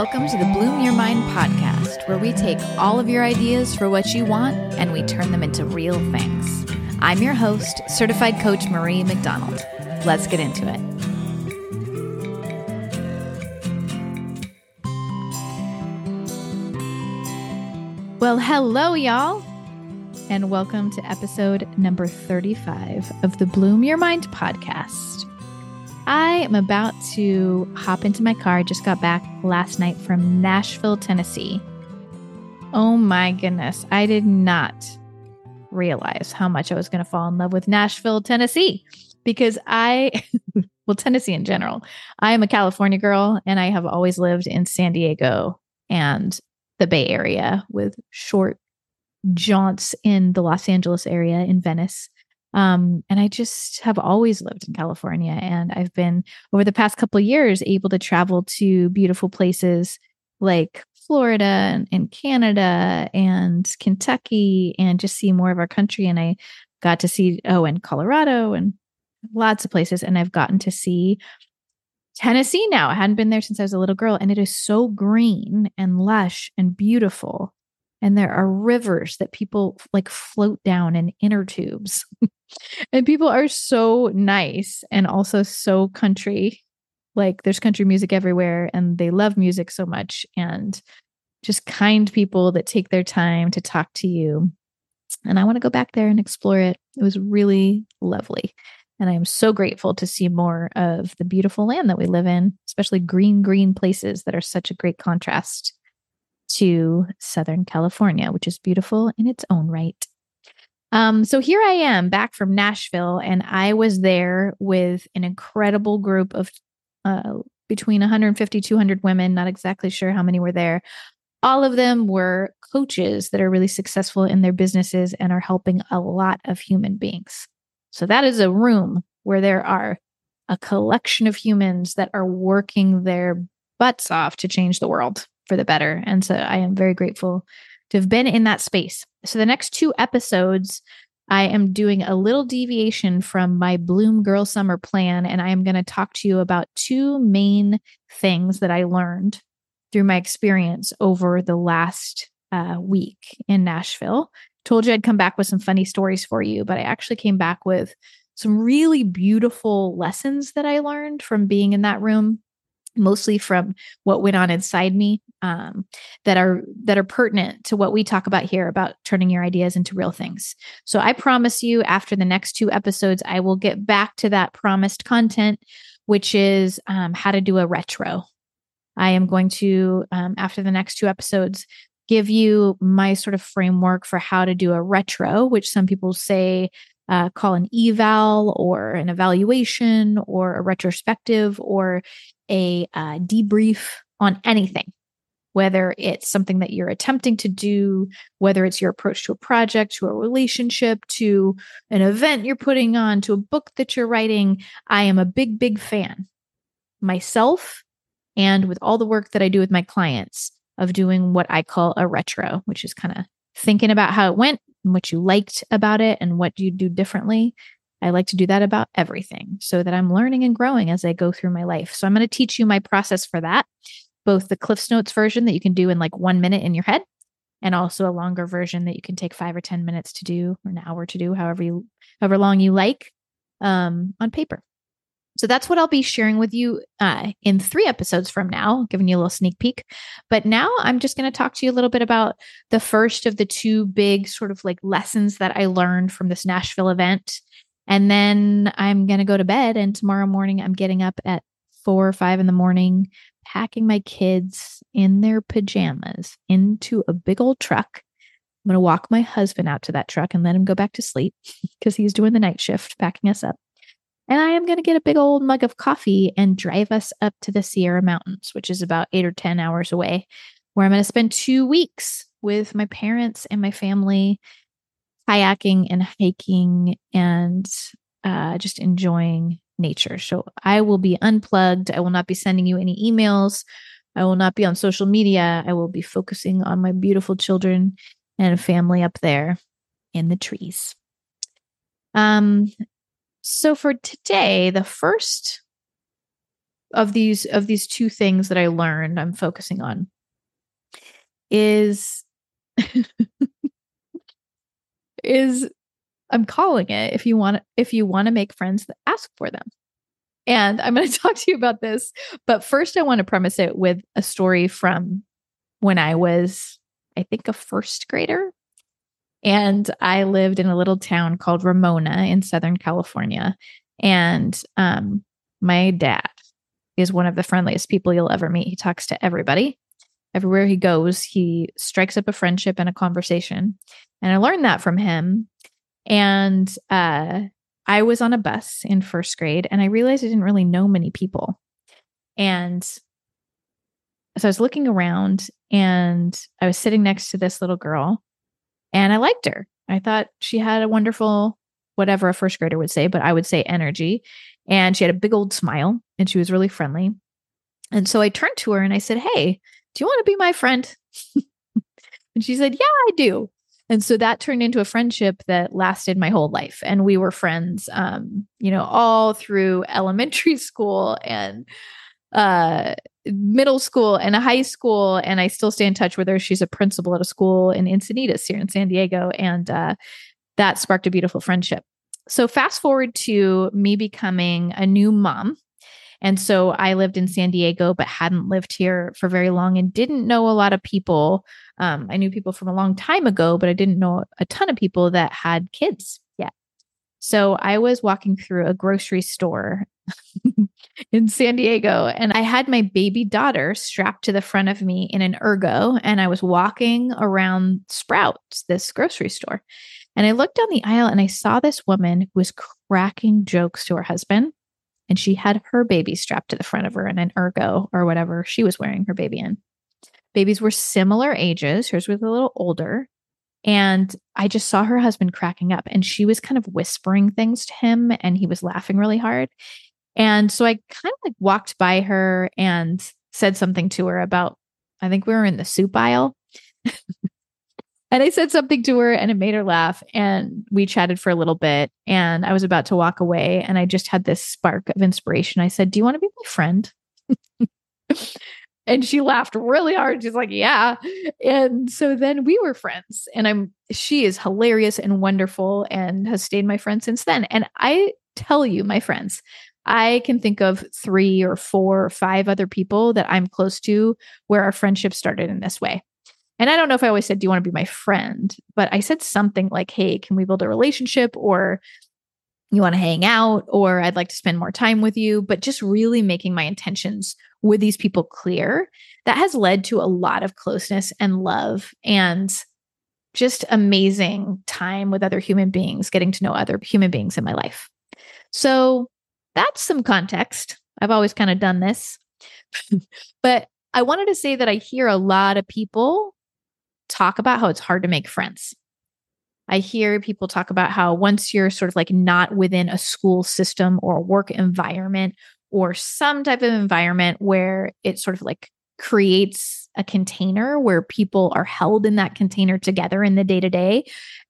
welcome to the Bloom Your Mind podcast, where we take all of your ideas for what you want and we turn them into real things. I'm your host, certified coach Marie McDonald. Let's get into it. Well, hello, y'all, and welcome to episode number 35 of the Bloom Your Mind podcast. I am about to hop into my car. I just got back last night from Nashville, Tennessee. Oh my goodness. I did not realize how much I was going to fall in love with Nashville, Tennessee, because I, well, Tennessee in general, I am a California girl and I have always lived in San Diego and the Bay Area with short jaunts in the Los Angeles area in Venice. Um, and I just have always lived in California. And I've been, over the past couple years, able to travel to beautiful places like Florida and, and Canada and Kentucky and just see more of our country. And I got to see, oh, and Colorado and lots of places. And I've gotten to see Tennessee now. I hadn't been there since I was a little girl. And it is so green and lush and beautiful and there are rivers that people like float down in inner tubes. and people are so nice and also so country. Like there's country music everywhere and they love music so much and just kind people that take their time to talk to you. And I want to go back there and explore it. It was really lovely. And I am so grateful to see more of the beautiful land that we live in, especially green, green places that are such a great contrast to Southern California, which is beautiful in its own right. Um, so here I am back from Nashville, and I was there with an incredible group of uh, between 150, 200 women, not exactly sure how many were there. All of them were coaches that are really successful in their businesses and are helping a lot of human beings. So that is a room where there are a collection of humans that are working their butts off to change the world for the better. And so I am very grateful to have been in that space. So the next two episodes, I am doing a little deviation from my Bloom Girl Summer plan, and I am going to talk to you about two main things that I learned through my experience over the last uh, week in Nashville. Told you I'd come back with some funny stories for you, but I actually came back with some really beautiful lessons that I learned from being in that room mostly from what went on inside me um, that are that are pertinent to what we talk about here about turning your ideas into real things. So i promise you after the next two episodes i will get back to that promised content which is um, how to do a retro. I am going to um, after the next two episodes give you my sort of framework for how to do a retro which some people say uh, call an eval or an evaluation or a retrospective or a uh, debrief on anything, whether it's something that you're attempting to do, whether it's your approach to a project, to a relationship, to an event you're putting on, to a book that you're writing. I am a big, big fan myself and with all the work that I do with my clients of doing what I call a retro, which is kind of thinking about how it went and what you liked about it and what you do differently. I like to do that about everything so that I'm learning and growing as I go through my life. So I'm going to teach you my process for that, both the Cliffs Notes version that you can do in like one minute in your head, and also a longer version that you can take five or 10 minutes to do or an hour to do, however you, however long you like um, on paper. So that's what I'll be sharing with you uh, in three episodes from now, giving you a little sneak peek. But now I'm just going to talk to you a little bit about the first of the two big sort of like lessons that I learned from this Nashville event. And then I'm going to go to bed. And tomorrow morning, I'm getting up at four or five in the morning, packing my kids in their pajamas into a big old truck. I'm going to walk my husband out to that truck and let him go back to sleep because he's doing the night shift, packing us up. And I am going to get a big old mug of coffee and drive us up to the Sierra Mountains, which is about eight or 10 hours away, where I'm going to spend two weeks with my parents and my family, kayaking and hiking and uh, just enjoying nature. So I will be unplugged. I will not be sending you any emails. I will not be on social media. I will be focusing on my beautiful children and family up there in the trees. Um, so for today, the first of these of these two things that I learned I'm focusing on is is I'm calling it if you want if you want to make friends ask for them. And I'm going to talk to you about this, but first I want to premise it with a story from when I was I think a first grader and I lived in a little town called Ramona in Southern California. And um, my dad is one of the friendliest people you'll ever meet. He talks to everybody. Everywhere he goes, he strikes up a friendship and a conversation. And I learned that from him. And uh, I was on a bus in first grade and I realized I didn't really know many people. And so I was looking around and I was sitting next to this little girl and I liked her. I thought she had a wonderful, whatever a first grader would say, but I would say energy. And she had a big old smile and she was really friendly. And so I turned to her and I said, Hey, do you want to be my friend? and she said, Yeah, I do. And so that turned into a friendship that lasted my whole life. And we were friends, um, you know, all through elementary school and uh, middle school and high school, and I still stay in touch with her. She's a principal at a school in Encinitas here in San Diego, and uh, that sparked a beautiful friendship. So fast forward to me becoming a new mom. And so I lived in San Diego, but hadn't lived here for very long and didn't know a lot of people. Um, I knew people from a long time ago, but I didn't know a ton of people that had kids yet. So I was walking through a grocery store in San Diego. And I had my baby daughter strapped to the front of me in an ergo. And I was walking around Sprouts, this grocery store. And I looked down the aisle and I saw this woman who was cracking jokes to her husband. And she had her baby strapped to the front of her in an ergo or whatever she was wearing her baby in. Babies were similar ages. Hers was a little older. And I just saw her husband cracking up and she was kind of whispering things to him and he was laughing really hard. And so I kind of like walked by her and said something to her about, I think we were in the soup aisle. and I said something to her and it made her laugh. And we chatted for a little bit. And I was about to walk away and I just had this spark of inspiration. I said, Do you want to be my friend? and she laughed really hard. She's like, Yeah. And so then we were friends. And I'm, she is hilarious and wonderful and has stayed my friend since then. And I tell you, my friends, I can think of three or four or five other people that I'm close to where our friendship started in this way. And I don't know if I always said, Do you want to be my friend? But I said something like, Hey, can we build a relationship? Or you want to hang out? Or I'd like to spend more time with you. But just really making my intentions with these people clear that has led to a lot of closeness and love and just amazing time with other human beings, getting to know other human beings in my life. So that's some context. I've always kind of done this. but I wanted to say that I hear a lot of people talk about how it's hard to make friends. I hear people talk about how once you're sort of like not within a school system or a work environment or some type of environment where it sort of like creates a container where people are held in that container together in the day to day,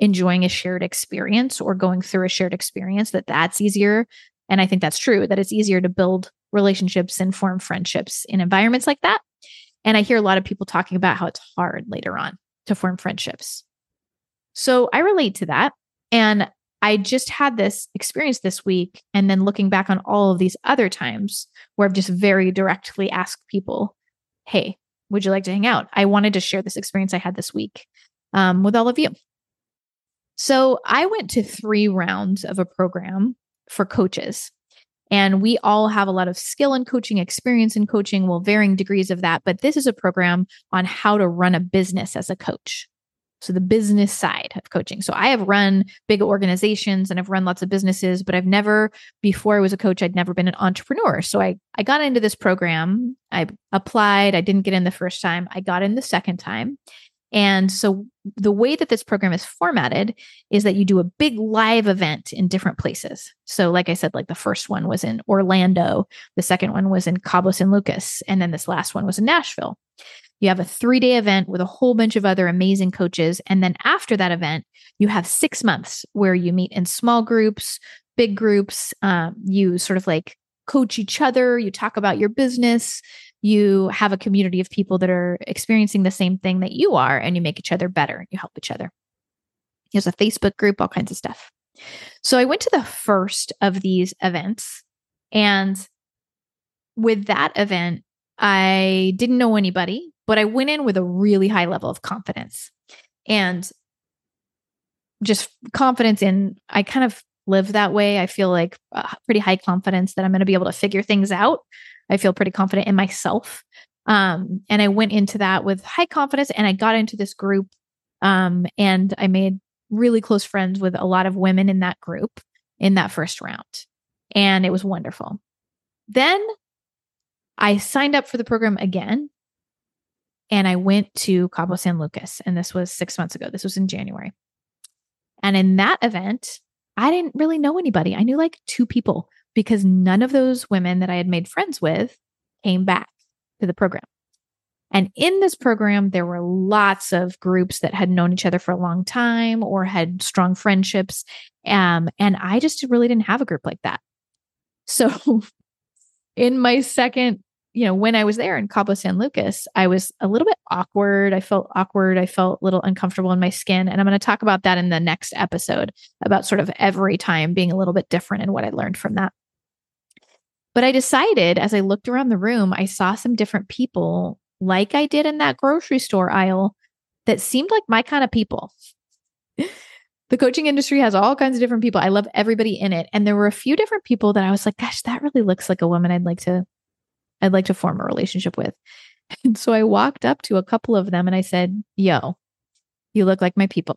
enjoying a shared experience or going through a shared experience, that that's easier and I think that's true that it's easier to build relationships and form friendships in environments like that. And I hear a lot of people talking about how it's hard later on to form friendships. So I relate to that. And I just had this experience this week. And then looking back on all of these other times where I've just very directly asked people, Hey, would you like to hang out? I wanted to share this experience I had this week um, with all of you. So I went to three rounds of a program for coaches. And we all have a lot of skill in coaching, experience in coaching, well, varying degrees of that. But this is a program on how to run a business as a coach. So, the business side of coaching. So, I have run big organizations and I've run lots of businesses, but I've never, before I was a coach, I'd never been an entrepreneur. So, I, I got into this program. I applied. I didn't get in the first time. I got in the second time. And so the way that this program is formatted is that you do a big live event in different places. So, like I said, like the first one was in Orlando, the second one was in Cabo San Lucas, and then this last one was in Nashville. You have a three day event with a whole bunch of other amazing coaches. And then after that event, you have six months where you meet in small groups, big groups. Um, you sort of like coach each other, you talk about your business, you have a community of people that are experiencing the same thing that you are, and you make each other better. You help each other. There's a Facebook group, all kinds of stuff. So I went to the first of these events. And with that event, I didn't know anybody, but I went in with a really high level of confidence and just confidence in, I kind of live that way. I feel like uh, pretty high confidence that I'm going to be able to figure things out. I feel pretty confident in myself. Um, and I went into that with high confidence and I got into this group um, and I made really close friends with a lot of women in that group in that first round. And it was wonderful. Then I signed up for the program again and I went to Cabo San Lucas. And this was six months ago. This was in January. And in that event, I didn't really know anybody. I knew like two people because none of those women that I had made friends with came back to the program. And in this program, there were lots of groups that had known each other for a long time or had strong friendships. Um, and I just really didn't have a group like that. So, in my second, you know, when I was there in Cabo San Lucas, I was a little bit awkward. I felt awkward. I felt a little uncomfortable in my skin. And I'm going to talk about that in the next episode about sort of every time being a little bit different and what I learned from that. But I decided as I looked around the room, I saw some different people like I did in that grocery store aisle that seemed like my kind of people. the coaching industry has all kinds of different people. I love everybody in it. And there were a few different people that I was like, gosh, that really looks like a woman I'd like to I'd like to form a relationship with. And so I walked up to a couple of them and I said, Yo, you look like my people.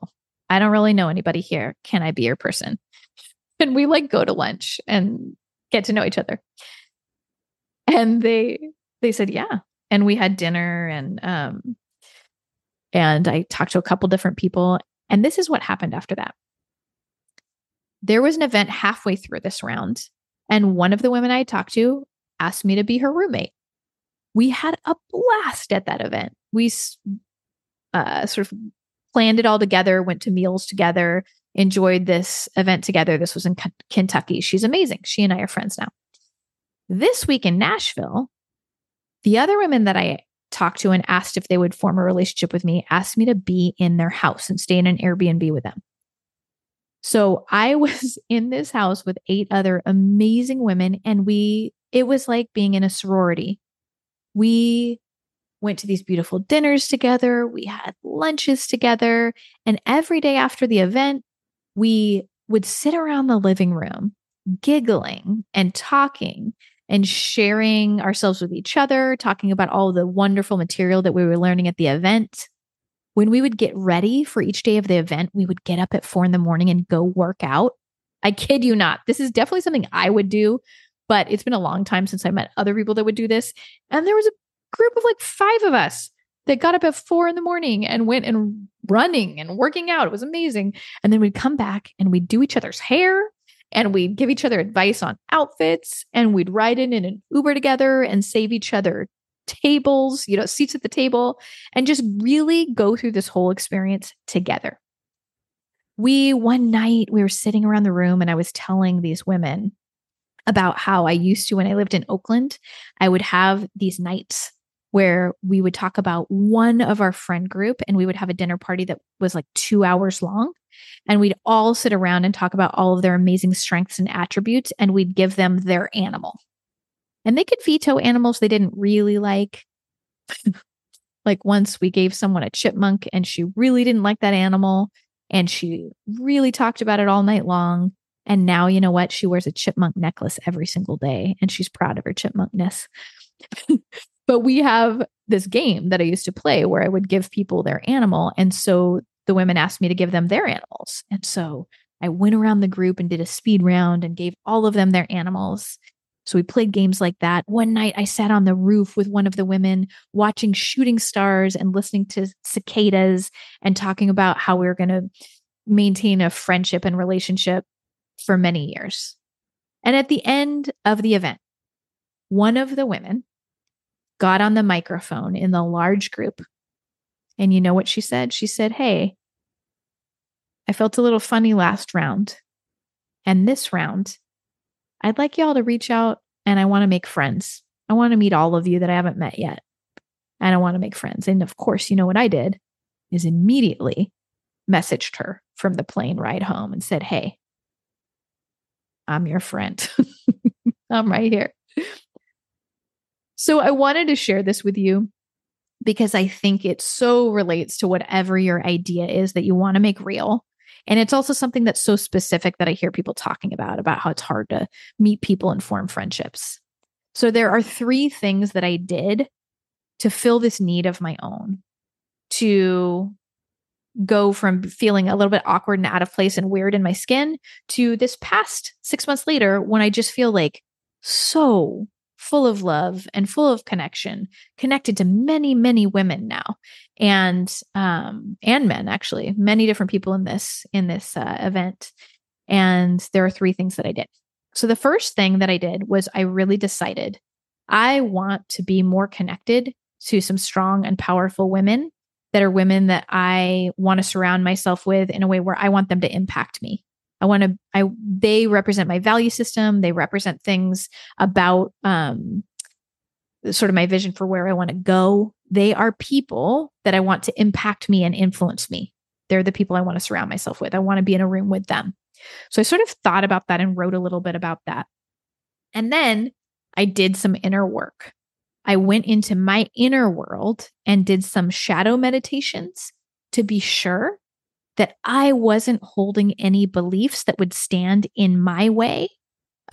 I don't really know anybody here. Can I be your person? And we like go to lunch and get to know each other. And they they said, Yeah, and we had dinner and um and I talked to a couple different people and this is what happened after that. There was an event halfway through this round and one of the women I talked to asked me to be her roommate. We had a blast at that event. We uh, sort of planned it all together, went to meals together, enjoyed this event together. This was in K- Kentucky. She's amazing. She and I are friends now. This week in Nashville, the other women that I talked to and asked if they would form a relationship with me asked me to be in their house and stay in an Airbnb with them. So I was in this house with eight other amazing women, and we, it was like being in a sorority. We went to these beautiful dinners together, we had lunches together, and every day after the event, we would sit around the living room giggling and talking and sharing ourselves with each other, talking about all the wonderful material that we were learning at the event. When we would get ready for each day of the event, we would get up at four in the morning and go work out. I kid you not. This is definitely something I would do, but it's been a long time since I met other people that would do this. And there was a group of like five of us that got up at four in the morning and went and running and working out. It was amazing. And then we'd come back and we'd do each other's hair and we'd give each other advice on outfits and we'd ride in in an Uber together and save each other tables, you know, seats at the table and just really go through this whole experience together. We one night we were sitting around the room and I was telling these women about how I used to when I lived in Oakland, I would have these nights where we would talk about one of our friend group and we would have a dinner party that was like 2 hours long and we'd all sit around and talk about all of their amazing strengths and attributes and we'd give them their animal. And they could veto animals they didn't really like. like once we gave someone a chipmunk and she really didn't like that animal and she really talked about it all night long. And now, you know what? She wears a chipmunk necklace every single day and she's proud of her chipmunkness. but we have this game that I used to play where I would give people their animal. And so the women asked me to give them their animals. And so I went around the group and did a speed round and gave all of them their animals. So we played games like that. One night I sat on the roof with one of the women watching shooting stars and listening to cicadas and talking about how we were going to maintain a friendship and relationship for many years. And at the end of the event, one of the women got on the microphone in the large group. And you know what she said? She said, Hey, I felt a little funny last round. And this round, I'd like y'all to reach out and I want to make friends. I want to meet all of you that I haven't met yet. And I want to make friends. And of course, you know what I did is immediately messaged her from the plane ride home and said, Hey, I'm your friend. I'm right here. So I wanted to share this with you because I think it so relates to whatever your idea is that you want to make real. And it's also something that's so specific that I hear people talking about, about how it's hard to meet people and form friendships. So there are three things that I did to fill this need of my own to go from feeling a little bit awkward and out of place and weird in my skin to this past six months later when I just feel like so full of love and full of connection, connected to many, many women now, and um, and men actually, many different people in this in this uh, event. And there are three things that I did. So the first thing that I did was I really decided I want to be more connected to some strong and powerful women that are women that I want to surround myself with in a way where I want them to impact me. I want to I they represent my value system, they represent things about um sort of my vision for where I want to go. They are people that I want to impact me and influence me. They're the people I want to surround myself with. I want to be in a room with them. So I sort of thought about that and wrote a little bit about that. And then I did some inner work. I went into my inner world and did some shadow meditations to be sure that I wasn't holding any beliefs that would stand in my way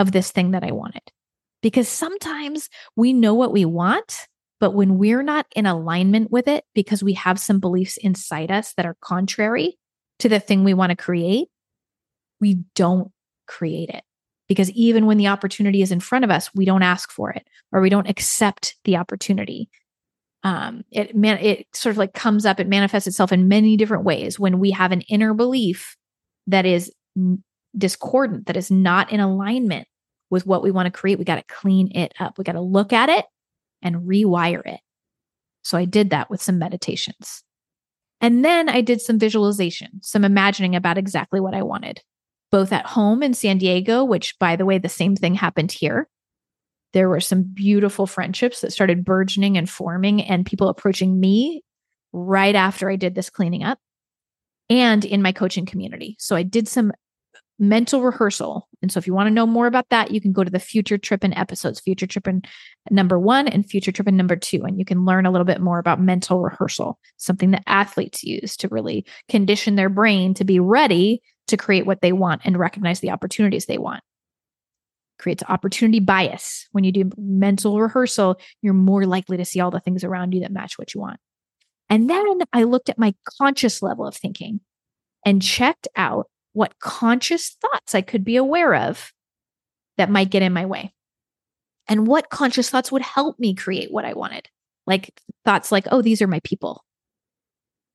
of this thing that I wanted. Because sometimes we know what we want, but when we're not in alignment with it because we have some beliefs inside us that are contrary to the thing we want to create, we don't create it. Because even when the opportunity is in front of us, we don't ask for it or we don't accept the opportunity um, it man it sort of like comes up it manifests itself in many different ways when we have an inner belief that is discordant that is not in alignment with what we want to create. We got to clean it up. We got to look at it and rewire it. So i did that with some meditations. And then i did some visualization some imagining about exactly what i wanted both at home in san diego which by the way the same thing happened here there were some beautiful friendships that started burgeoning and forming, and people approaching me right after I did this cleaning up and in my coaching community. So I did some mental rehearsal. And so if you want to know more about that, you can go to the Future trip Trippin' episodes, Future trip Trippin' number one and Future trip Trippin' number two. And you can learn a little bit more about mental rehearsal, something that athletes use to really condition their brain to be ready to create what they want and recognize the opportunities they want creates opportunity bias. When you do mental rehearsal, you're more likely to see all the things around you that match what you want. And then I looked at my conscious level of thinking and checked out what conscious thoughts I could be aware of that might get in my way. And what conscious thoughts would help me create what I wanted. Like thoughts like, oh, these are my people.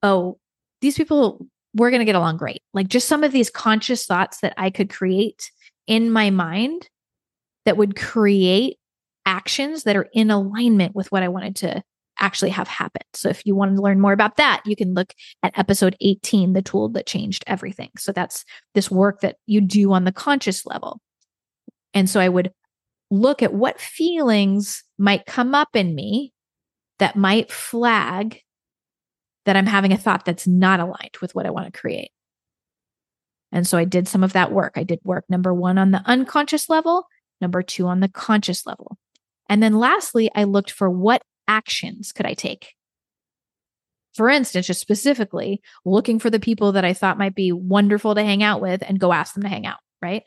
Oh, these people, we're going to get along great. Like just some of these conscious thoughts that I could create in my mind that would create actions that are in alignment with what I wanted to actually have happen. So if you want to learn more about that, you can look at episode 18, the tool that changed everything. So that's this work that you do on the conscious level. And so I would look at what feelings might come up in me that might flag that I'm having a thought that's not aligned with what I want to create. And so I did some of that work. I did work number one on the unconscious level number two on the conscious level. And then lastly, I looked for what actions could I take? For instance, just specifically looking for the people that I thought might be wonderful to hang out with and go ask them to hang out, right?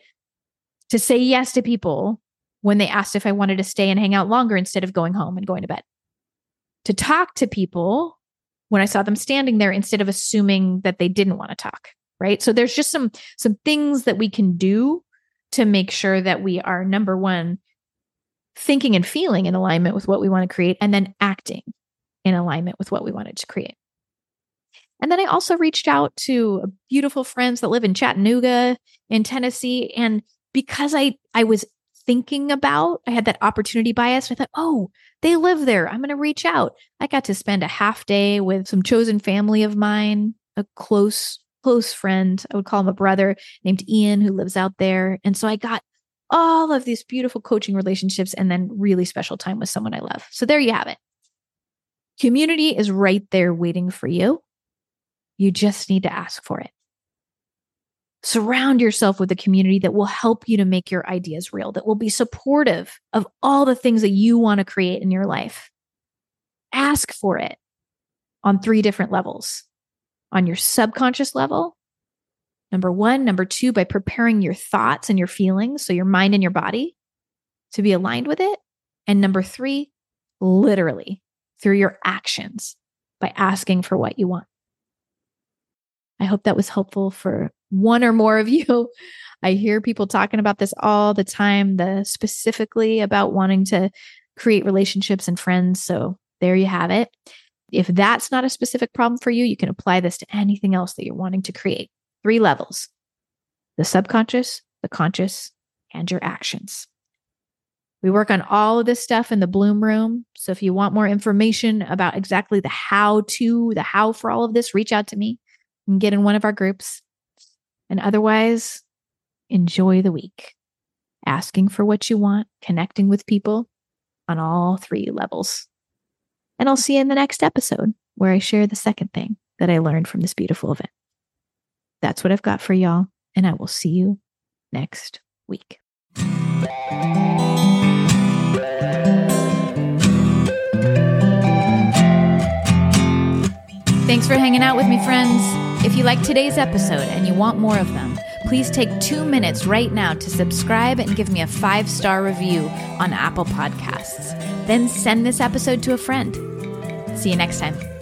To say yes to people when they asked if I wanted to stay and hang out longer instead of going home and going to bed. To talk to people when I saw them standing there instead of assuming that they didn't want to talk, right? So there's just some some things that we can do to make sure that we are number one, thinking and feeling in alignment with what we want to create, and then acting in alignment with what we wanted to create. And then I also reached out to beautiful friends that live in Chattanooga in Tennessee. And because I, I was thinking about, I had that opportunity bias. I thought, oh, they live there. I'm going to reach out. I got to spend a half day with some chosen family of mine, a close close friend. I would call him a brother named Ian who lives out there. And so I got all of these beautiful coaching relationships and then really special time with someone I love. So there you have it. Community is right there waiting for you. You just need to ask for it. Surround yourself with a community that will help you to make your ideas real, that will be supportive of all the things that you want to create in your life. Ask for it on three different levels on your subconscious level. Number one. Number two, by preparing your thoughts and your feelings, so your mind and your body to be aligned with it. And number three, literally through your actions by asking for what you want. I hope that was helpful for one or more of you. I hear people talking about this all the time, the specifically about wanting to create relationships and friends. So there you have it. If that's not a specific problem for you, you can apply this to anything else that you're wanting to create. Three levels the subconscious, the conscious, and your actions. We work on all of this stuff in the Bloom Room. So if you want more information about exactly the how to, the how for all of this, reach out to me and get in one of our groups. And otherwise, enjoy the week, asking for what you want, connecting with people on all three levels. And I'll see you in the next episode where I share the second thing that I learned from this beautiful event. That's what I've got for y'all, and I will see you next week. Thanks for hanging out with me, friends. If you like today's episode and you want more of them, please take two minutes right now to subscribe and give me a five star review on Apple Podcasts. Then send this episode to a friend. See you next time.